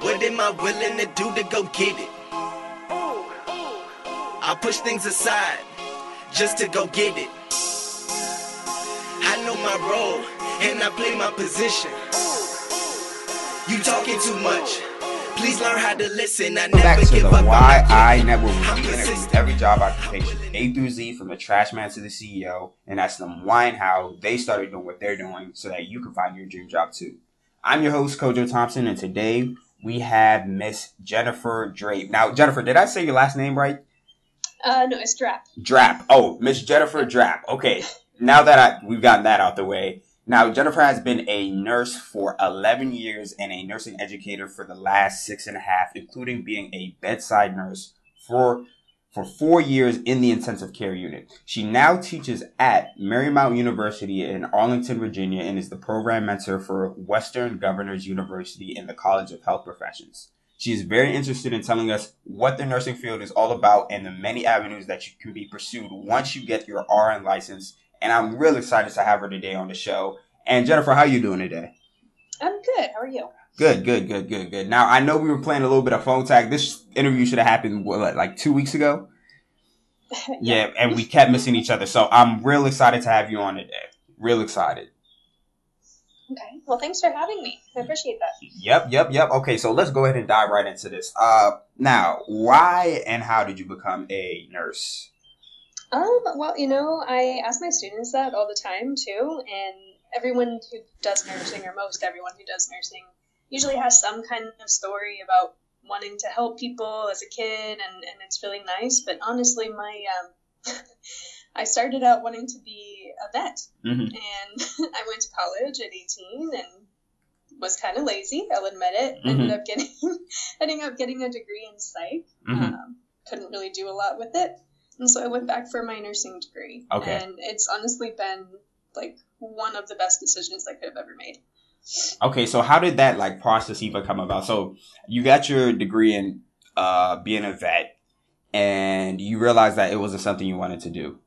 What am I willing to do to go get it? I push things aside just to go get it. I know my role and I play my position. You talking too much. Please learn how to listen. I Welcome back never to give the up. Why I. Network. Interview every job occupation A through Z from the trash man to the CEO and ask them why and how they started doing what they're doing so that you can find your dream job too. I'm your host, Kojo Thompson, and today we have Miss Jennifer Drape. Now, Jennifer, did I say your last name right? Uh, no, it's Drapp. Drapp. Oh, Miss Jennifer Drapp. Okay. Now that I, we've gotten that out the way. Now, Jennifer has been a nurse for 11 years and a nursing educator for the last six and a half, including being a bedside nurse for, for four years in the intensive care unit. She now teaches at Marymount University in Arlington, Virginia, and is the program mentor for Western Governors University in the College of Health Professions. She is very interested in telling us what the nursing field is all about and the many avenues that you can be pursued once you get your RN license. And I'm really excited to have her today on the show. And Jennifer, how are you doing today? I'm good. How are you? Good, good, good, good, good. Now I know we were playing a little bit of phone tag. This interview should have happened what, like two weeks ago. Yeah, and we kept missing each other. So I'm real excited to have you on today. Real excited. Okay. Well, thanks for having me. I appreciate that. Yep, yep, yep. Okay, so let's go ahead and dive right into this. Uh, now, why and how did you become a nurse? Um, well, you know, I ask my students that all the time too, and everyone who does nursing, or most everyone who does nursing, usually has some kind of story about wanting to help people as a kid, and, and it's really nice. But honestly, my um, I started out wanting to be a vet, Mm-hmm. and I went to college at 18 and was kind of lazy. I'll admit it. Ended up getting ending up getting a degree in psych. Mhm. Um, couldn't really do a lot with it, and so I went back for my nursing degree. Okay. And it's honestly been like one of the best decisions I could have ever made. Okay, so how did that like process even come about? So you got your degree in uh, being a vet, and you realized that it wasn't something you wanted to do.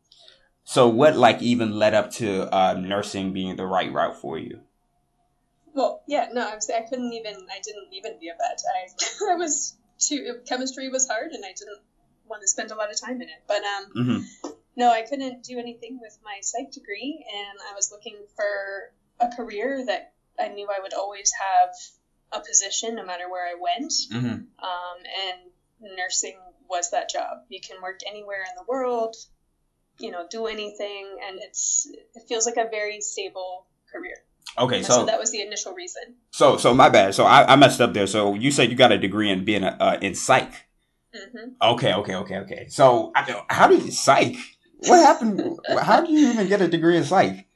So what like even led up to uh, nursing being the right route for you? Well, yeah, no, I'm saying I couldn't even. I didn't even be a vet. I I was too. Chemistry was hard, and I didn't want to spend a lot of time in it. But um, Mm-hmm. no, I couldn't do anything with my psych degree, and I was looking for a career that I knew I would always have a position no matter where I went. Mm-hmm. Um, and nursing was that job. You can work anywhere in the world, you know, do anything, and it's it feels like a very stable career. Okay, so so that was the initial reason. so so my bad. So I, I messed up there. So you said you got a degree in being a, uh, in psych. hmm Okay, okay, okay, okay. So I, how did psych? What happened? how do you even get a degree in psych?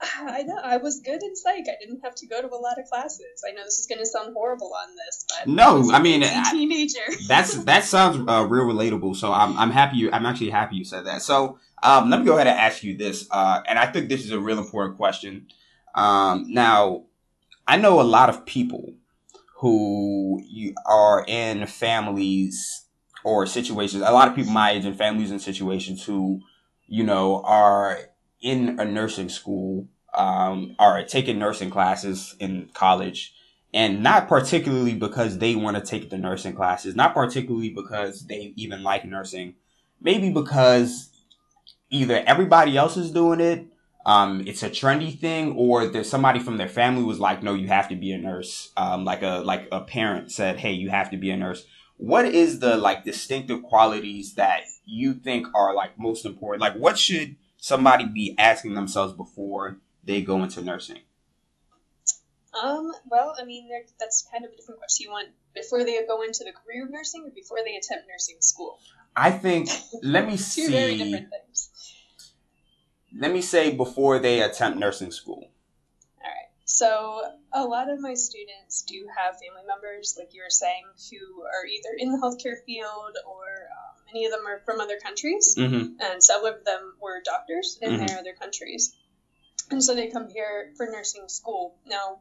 I know I was good in psych. I didn't have to go to a lot of classes. I know this is going to sound horrible on this, but No, a I mean, I- teenager. That's that sounds uh, real relatable. So I'm I'm happy. You, I'm actually happy you said that. So um, let me go ahead and ask you this, uh, and I think this is a real important question. Um, now, I know a lot of people who are in families or situations. A lot of people my age in families and situations who, you know, are in a nursing school, um, are taking nursing classes in college and not particularly because they want to take the nursing classes, not particularly because they even like nursing, maybe because either everybody else is doing it, um, it's a trendy thing, or there's somebody from their family was like, no, you have to be a nurse. Um, like a like a parent said, hey, you have to be a nurse. What is the like distinctive qualities that you think are like most important? Like, what should somebody be asking themselves before they go into nursing? Um, well, I mean, that's kind of a different question. You want before they go into the career of nursing or before they attempt nursing school? I think let me Two very see. different things. Let me say before they attempt nursing school. All right. So a lot of my students do have family members, like you were saying, who are either in the healthcare field or um, many of them are from other countries, Mm-hmm. and several of them were doctors in Mhm. their other countries. And so they come here for nursing school. Now,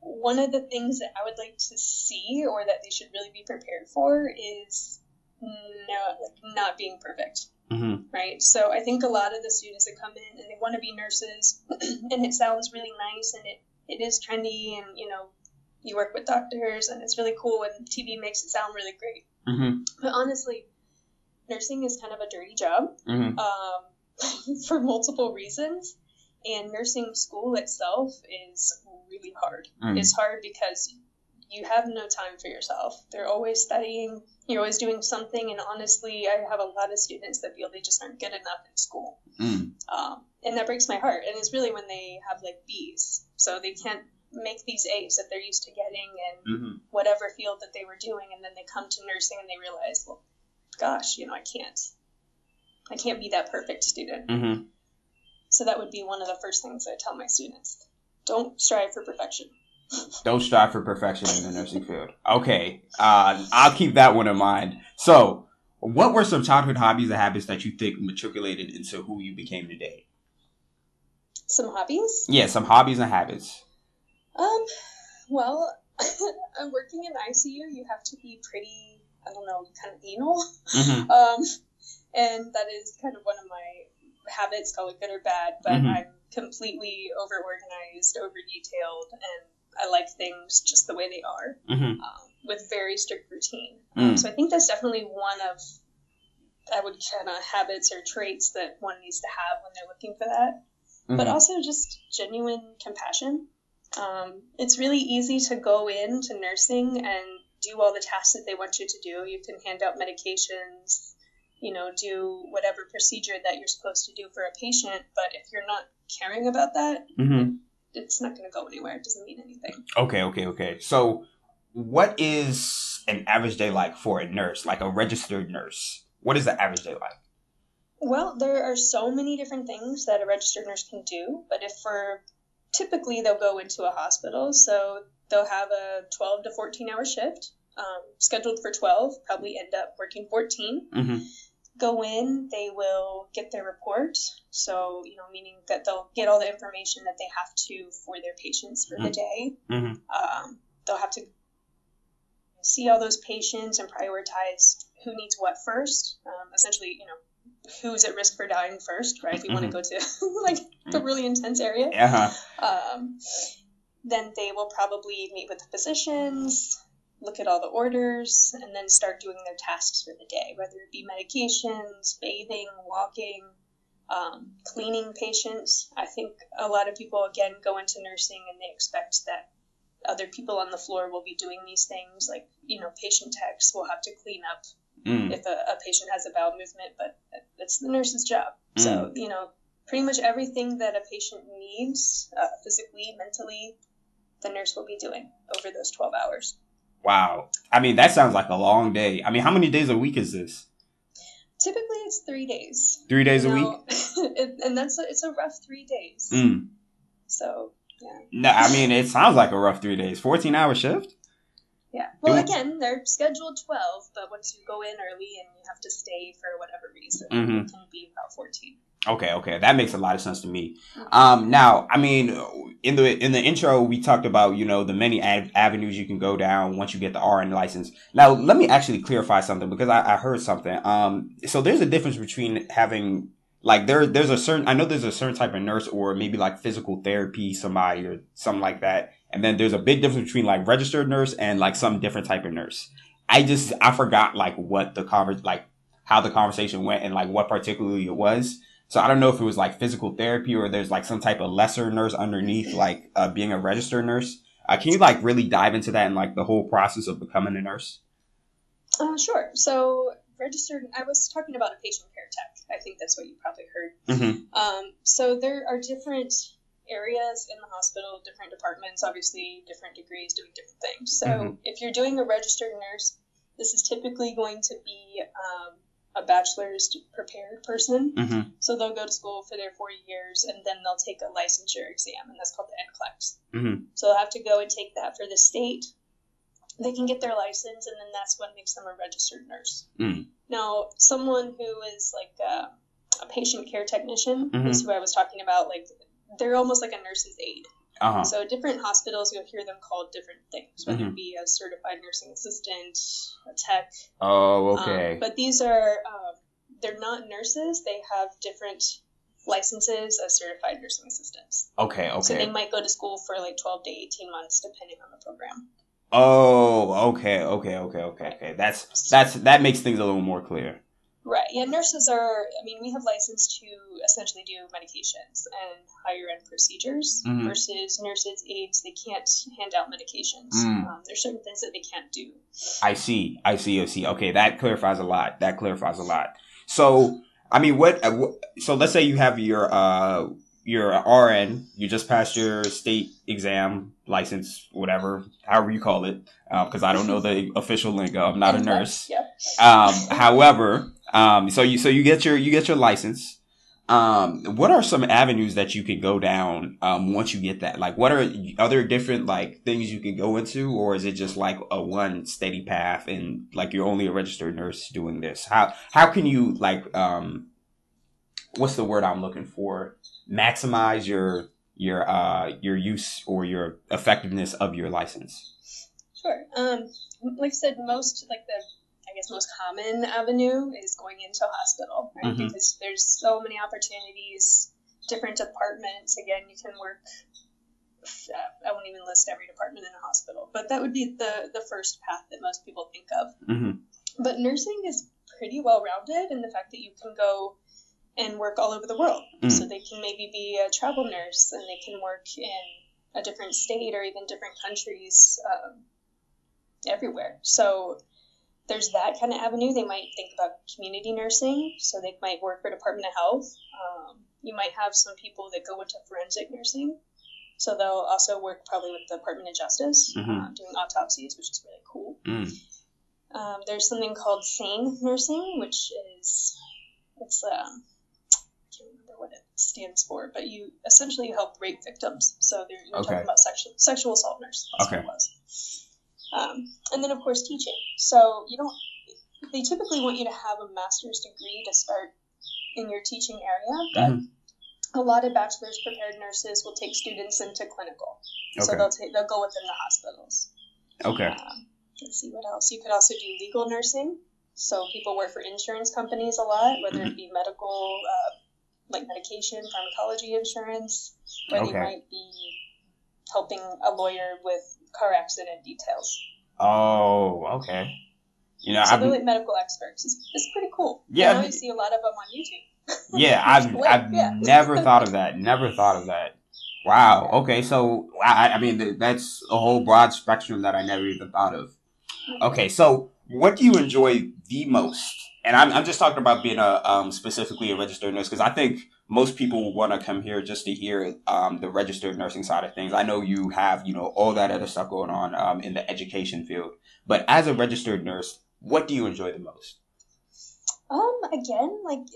one of the things that I would like to see or that they should really be prepared for is no, like not being perfect Mm-hmm. right? So I think a lot of the students that come in and they want to be nurses, and it sounds really nice and it, it is trendy and you know you work with doctors and it's really cool and TV makes it sound really great. Mm-hmm. But honestly, nursing is kind of a dirty job Mm-hmm. um, for multiple reasons. And nursing school itself is really hard. Mm. It's hard because you have no time for yourself. They're always studying, you're always doing something. And honestly, I have a lot of students that feel they just aren't good enough in school. Mm. Um, and that breaks my heart. And it's really when they have like B's. So they can't make these A's that they're used to getting in Mm-hmm. whatever field that they were doing. And then they come to nursing and they realize, well, gosh, you know, I can't. I can't be that perfect student. Mm-hmm. So that would be one of the first things I tell my students. Don't strive for perfection. Don't strive for perfection in the nursing field. Okay, uh, I'll keep that one in mind. So, what were some childhood hobbies or habits that you think matriculated into who you became today? Some hobbies? Yeah, some hobbies and habits. Um, well, I'm working in ICU. You have to be pretty, I don't know, kind of anal. Mm-hmm. Um, and that is kind of one of my habits, call it good or bad, but Mhm. I'm completely over organized, over detailed, and I like things just the way they are. Mm-hmm. um, with very strict routine. Mm. Um, so I think that's definitely one of I would kind of habits or traits that one needs to have when they're looking for that. But Mhm. also just genuine compassion. Um, it's really easy to go into nursing and do all the tasks that they want you to do. You can hand out medications, you know, do whatever procedure that you're supposed to do for a patient. But if you're not caring about that, Mhm. it's not going to go anywhere. It doesn't mean anything. Okay, okay, okay. So, what is an average day like for a nurse, like a registered nurse? What is the average day like? Well, there are so many different things that a registered nurse can do, but if for typically they'll go into a hospital, so they'll have a 12 to 14 hour shift, um, scheduled for 12, probably end up working 14. Mm-hmm. Go in, they will get their report, so you know, meaning that they'll get all the information that they have to for their patients for the Mhm. day. Mm-hmm. Um, they'll have to see all those patients and prioritize who needs what first. Um, essentially, you know, who's at risk for dying first, right? If you want to go to like the really intense area. Uh-huh. Um, then they will probably meet with the physicians, look at all the orders, and then start doing their tasks for the day, whether it be medications, bathing, walking, um, cleaning patients. I think a lot of people, again, go into nursing and they expect that other people on the floor will be doing these things. Like, you know, patient techs will have to clean up Mm. if a, a patient has a bowel movement, but it's the nurse's job. So, you know, pretty much everything that a patient needs, uh, physically, mentally, the nurse will be doing over those 12 hours. Wow. I mean, that sounds like a long day. I mean, how many days a week is this? Typically, it's three days. Three days a week? And that's a, it's a rough three days. Mm. So, yeah. No, I mean, it sounds like a rough three days. 14 hour shift? Yeah. Well, again, they're scheduled 12, but once you go in early and you have to stay for whatever reason, Mhm. it can be about 14. Okay, okay, that makes a lot of sense to me. Um, now, I mean, in the in the intro, we talked about you know the many av- avenues you can go down once you get the RN license. Now, let me actually clarify something because I, I heard something. Um, so there's a difference between having like there there's a certain I know there's a certain type of nurse or maybe like physical therapy somebody or something like that, and then there's a big difference between like registered nurse and like some different type of nurse. I just I forgot like what the conver like how the conversation went and like what particularly it was. So I don't know if it was like physical therapy or there's like some type of lesser nurse underneath, like uh, being a registered nurse. Uh, can you like really dive into that and like the whole process of becoming a nurse? Uh, sure. So, registered, I was talking about a patient care tech. I think that's what you probably heard. Mm-hmm. Um, so there are different areas in the hospital, different departments, obviously different degrees doing different things. So Mhm. if you're doing a registered nurse, this is typically going to be um, a bachelor's prepared person. Mm-hmm. So they'll go to school for their four years and then they'll take a licensure exam, and that's called the NCLEX. Mm-hmm. So they'll have to go and take that for the state. They can get their license, and then that's what makes them a registered nurse. Mm. Now, someone who is like uh, a patient care technician Mhm. is who I was talking about. Like they're almost like a nurse's aide. Uh-huh. So different hospitals, you'll hear them called different things, whether Mhm. it be a certified nursing assistant, a tech. Oh, um, okay. but these are um, they're not nurses. They have different licenses as certified nursing assistants. Okay, okay. So they might go to school for like 12 to 18 months, depending on the program. Oh, okay, okay, okay, okay, okay. That's that's that makes things a little more clear. Right. Yeah, nurses are, I mean, we have license to essentially do medications and higher end procedures Mhm. versus nurses, aides, they can't hand out medications. Mm. Um, there's certain things that they can't do. I see, I see, I see. Okay, that clarifies a lot. That clarifies a lot. So, I mean, what? uh, So, let's say you have your uh your RN. You just passed your state exam, license, whatever, however you call it, because I don't know the official lingo. I'm not a nurse. Um, however, um, so you so you get your you get your license. Um, what are some avenues that you could go down um, once you get that? Like, what are other different like things you could go into, or is it just like a one steady path and like you're only a registered nurse doing this? How how can you like um, what's the word I'm looking for? Maximize your your uh your use or your effectiveness of your license. Sure. Um, like I said, most, like the, guess, most common avenue is going into a hospital, right? Mhm. Because there's so many opportunities, different departments. Again, you can work. I won't even list every department in a hospital, but that would be the the first path that most people think of. hmm But nursing is pretty well rounded in the fact that you can go and work all over the world. Mm. So they can maybe be a travel nurse and they can work in a different state or even different countries um, everywhere. So there's that kind of avenue. They might think about community nursing, so they might work for Department of Health. Um, you might have some people that go into forensic nursing. So they'll also work probably with the Department of Justice, Mhm. uh, doing autopsies, which is really cool. Mm. Um, there's something called sane nursing, which is it's um, I can't remember what it stands for, but you essentially help rape victims. So they're, you're Okay. talking about sexual sexual assault nurse. That's Okay. What it was. Um, and then of course teaching. So you don't. They typically want you to have a master's degree to start in your teaching area, but Mhm. a lot of bachelor's prepared nurses will take students into clinical. Okay. So they'll take they'll go within the hospitals. Okay. Um, let's see what else. You could also do legal nursing. So people work for insurance companies a lot, whether it be medical, uh, like medication, pharmacology insurance, or Okay. they might be helping a lawyer with car accident details. Oh, okay. You know, so I've they're like medical experts. It's, it's pretty cool. Yeah, I know you see a lot of them on YouTube. yeah, I've Wait, I've yeah. never thought of that. Never thought of that. Wow. Okay, so I, I mean that's a whole broad spectrum that I never even thought of. Okay, so what do you enjoy the most? And I'm I'm just talking about being a um, specifically a registered nurse because I think most people want to come here just to hear um, the registered nursing side of things. I know you have you know all that other stuff going on um, in the education field, but as a registered nurse, what do you enjoy the most? Um, again, like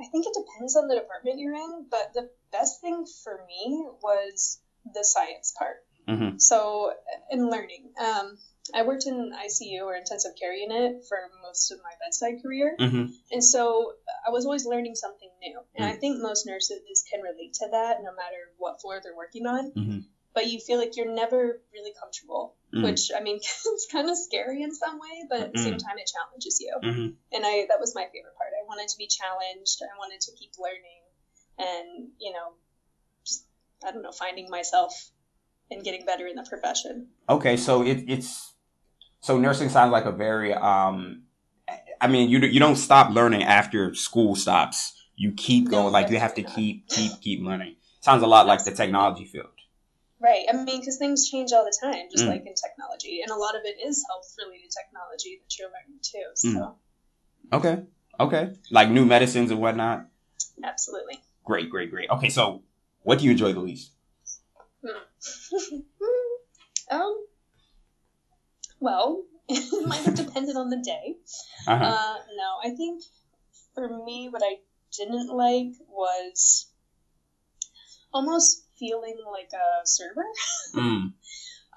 I think it depends on the department you're in, but the best thing for me was the science part. Mhm. So, in learning, um, I worked in ICU or intensive care unit for most of my bedside career, Mm-hmm. and so I was always learning something new. And I think most nurses can relate to that, no matter what floor they're working on. Mhm. But you feel like you're never really comfortable, Mhm. which I mean, it's kind of scary in some way, but at the same time, it challenges you Mm-hmm. and I that was my favorite part. I wanted to be challenged. I wanted to keep learning, and you know, just, I don't know, finding myself and getting better in the profession. Okay, so it, it's so nursing sounds like a very um. I mean, you you don't stop learning after school stops. You keep going, like you have to keep keep keep learning. Sounds a lot like the technology field. Right. I mean, because things change all the time, just Mm. like in technology, and a lot of it is health related technology that you're learning too. So Mm. Okay, okay, like new medicines and whatnot. absolutely. Great, great, great. Okay, so what do you enjoy the least? um. Well, it might have depended on the day. Uh-huh. Uh, no, I think for me, what I didn't like was almost feeling like a server. Mm,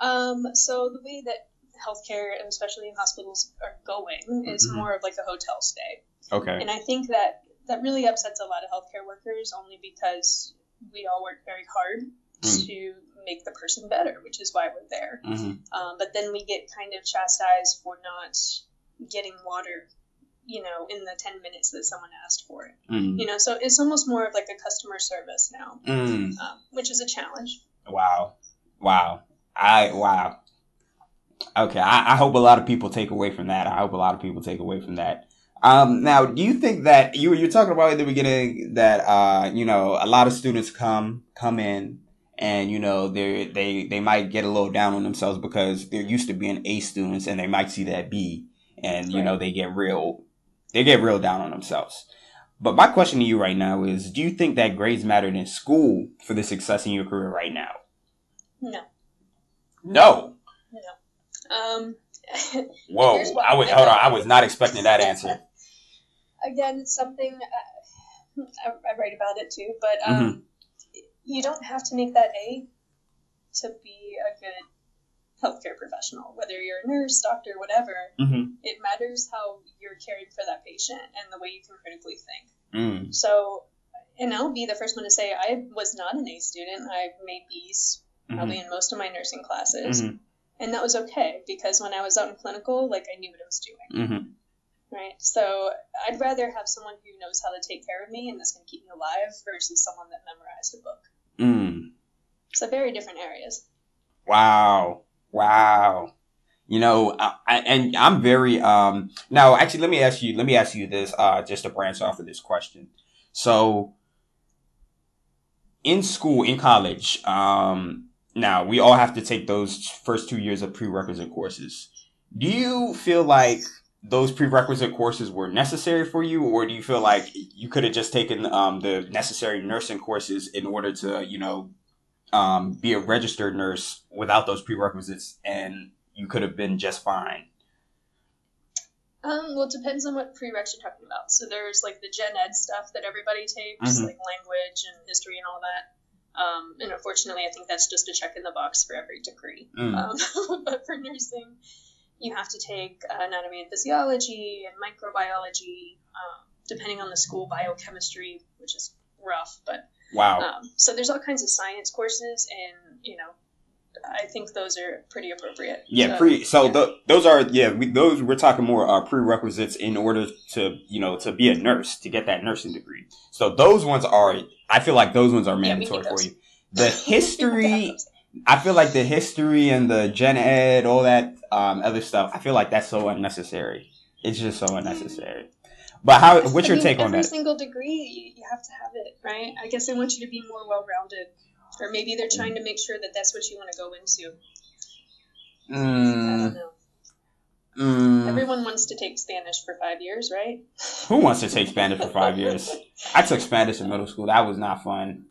Um, so the way that healthcare, and especially in hospitals, are going is Mhm. more of like a hotel stay, okay. and I think that that really upsets a lot of healthcare workers, only because we all work very hard Mm. to make the person better, which is why we're there. hmm Um, but then we get kind of chastised for not getting water you know, in the 10 minutes that someone asked for it. Mm. You know, so it's almost more of like a customer service now, Mm. um, which is a challenge. Wow. Wow. I wow. Okay, I, I hope a lot of people take away from that. I hope a lot of people take away from that. Um, now, do you think that you you're talking about at the beginning that uh, you know a lot of students come come in and you know they they they might get a little down on themselves because they're used to being A students and they might see that B and you know they get real they get real down on themselves. But my question to you right now is: Do you think that grades mattered in school for the success in your career right now? No. No. No. Um, Whoa. I was hold on. I was not expecting that answer. again, it's something uh, I, I write about it too, but um, Mm-hmm. You don't have to make that A to be a good healthcare professional, whether you're a nurse, doctor, whatever. Mm-hmm. It matters how you're caring for that patient and the way you can critically think. Mm. So, and I'll be the first one to say I was not an A student. I made B's probably in most of my nursing classes, Mhm. and that was okay because when I was out in clinical, like I knew what I was doing. Mm-hmm. Right. So I'd rather have someone who knows how to take care of me and that's going to keep me alive versus someone that memorized a book. Mm. So very different areas. Wow. Wow. You know, I, I, and I'm very um now actually let me ask you let me ask you this uh just to branch off of this question. So in school, in college, um now we all have to take those first two years of prerequisite courses. Do you feel like those prerequisite courses were necessary for you, or do you feel like you could have just taken um, the necessary nursing courses in order to, you know, um, be a registered nurse without those prerequisites, and you could have been just fine? Um, well, it depends on what prereqs you're talking about. So there's like the gen ed stuff that everybody takes, Mhm. like language and history and all that. Um, and unfortunately, I think that's just a check in the box for every degree. Mm. Um, but for nursing, you have to take anatomy and physiology and microbiology, um, depending on the school, biochemistry, which is rough. But Wow. um, so there's all kinds of science courses, and you know, I think those are pretty appropriate. Yeah, So, pre. So yeah. tho- those are yeah. We, those we're talking more uh, prerequisites in order to you know to be a nurse to get that nursing degree. So those ones are. I feel like those ones are mandatory need for you. The You have to have history. I feel like the history and the gen ed, all that um, other stuff. I feel like that's so unnecessary. It's just so unnecessary. But how? What's I your mean, take on that? every single degree, you, you have to have it, right? I guess they want you to be more well-rounded, or maybe they're trying to make sure that that's what you want to go into. I Mm, don't know. mm. Everyone wants to take Spanish for five years, right? Who wants to take Spanish for five years? I took Spanish in middle school. That was not fun.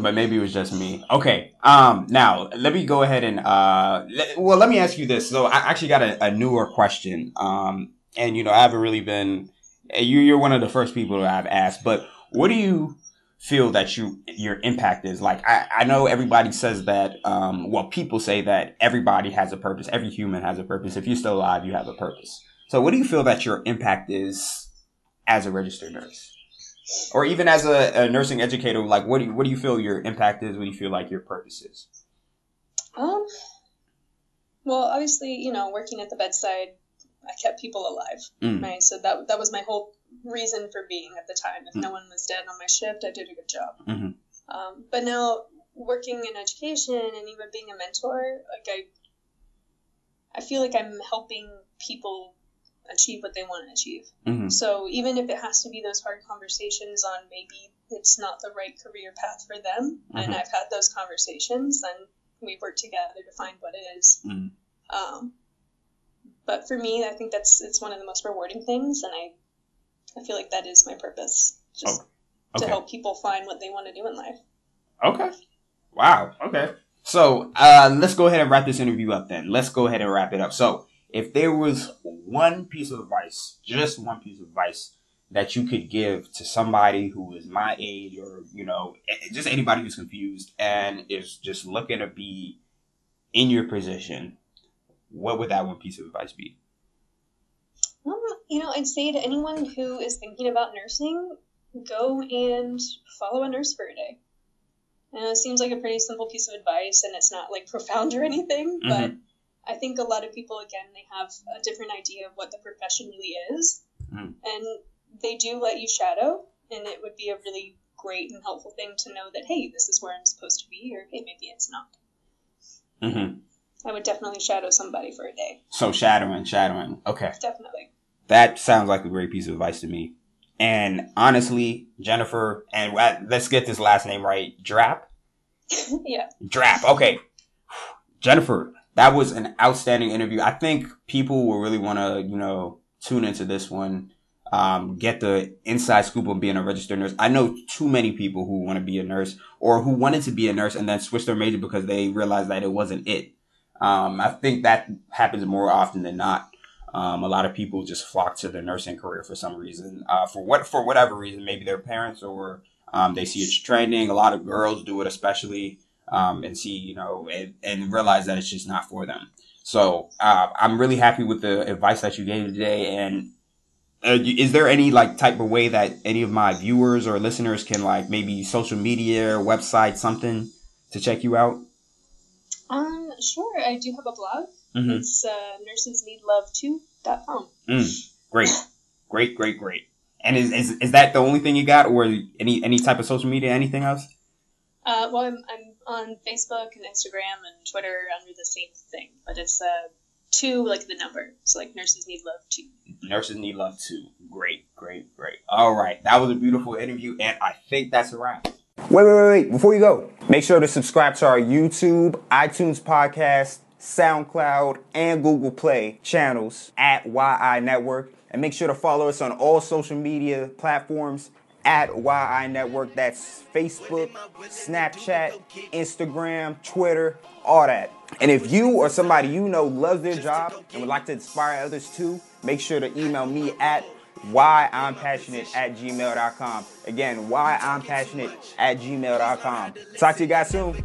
But maybe it was just me. Okay. Um. Now let me go ahead and uh. Well, let me ask you this. So I actually got a, a newer question. Um. And you know I haven't really been. You you're one of the first people that I've asked. But what do you feel that you your impact is? Like I I know everybody says that. Um. Well, people say that everybody has a purpose. Every human has a purpose. If you're still alive, you have a purpose. So what do you feel that your impact is as a registered nurse? Or even as a, a nursing educator, like what do you what do you feel your impact is? What do you feel like your purpose is? Um. Well, obviously, you know, working at the bedside, I kept people alive, Mm. right? So that that was my whole reason for being at the time. If Mm. no one was dead on my shift, I did a good job. Mhm. Um, but now working in education and even being a mentor, like I, I feel like I'm helping people achieve what they want to achieve. Mm-hmm. So even if it has to be those hard conversations on maybe it's not the right career path for them, and Mhm. I've had those conversations, and we work together to find what it is. Mhm. Um, but for me, I think that's it's one of the most rewarding things, and I I feel like that is my purpose, just to Oh, Okay. help people find what they want to do in life. Okay. Wow. Okay. So uh, let's go ahead and wrap this interview up then. Let's go ahead and wrap it up. So if there was one piece of advice, just one piece of advice that you could give to somebody who is my age or, you know, just anybody who's confused and is just looking to be in your position, what would that one piece of advice be? Um, you know, I'd say to anyone who is thinking about nursing, go and follow a nurse for a day. And it seems like a pretty simple piece of advice, and it's not like profound or anything, but I think a lot of people, again, they have a different idea of what the profession really is. Mm. And they do let you shadow, and it would be a really great and helpful thing to know that, hey, this is where I'm supposed to be, or hey, maybe it's not. Mm-hmm. I would definitely shadow somebody for a day. So shadowing, shadowing. Okay. Definitely. That sounds like a great piece of advice to me. And honestly, Jennifer, and let's get this last name right. Drapp? yeah. Drapp. Okay. Jennifer, that was an outstanding interview. I think people will really want to, you know, tune into this one, um, get the inside scoop of being a registered nurse. I know too many people who want to be a nurse or who wanted to be a nurse and then switched their major because they realized that it wasn't it. Um, I think that happens more often than not. Um, a lot of people just flock to their nursing career for some reason, uh, for what for whatever reason, maybe their parents or um, they see it's trending. A lot of girls do it, especially, um, and see you know and, and, realize that it's just not for them. So uh, I'm really happy with the advice that you gave today. And uh, is there any like type of way that any of my viewers or listeners can like maybe social media, website, something to check you out? Um, sure. I do have a blog. Mm-hmm. It's uh, nursesneedlove2.com. Mm, great, great, great, great. And is, is is that the only thing you got, or any any type of social media, anything else? Uh, well, I'm, I'm on Facebook and Instagram and Twitter under the same thing, but it's uh two like the number. So like nurses need love two. Nurses need love two. Great, great, great. All right, that was a beautiful interview, and I think that's a wrap. Wait, wait, wait, wait. Before you go, make sure to subscribe to our YouTube, iTunes podcast, SoundCloud, and Google Play channels at Why I Network. And make sure to follow us on all social media platforms at Why I Network. That's Facebook, Snapchat, Instagram, Twitter, all that. And if you or somebody you know loves their job and would like to inspire others too, make sure to email me at why I'm passionate at gmail.com. Again, why I'm passionate at gmail.com. Talk to you guys soon.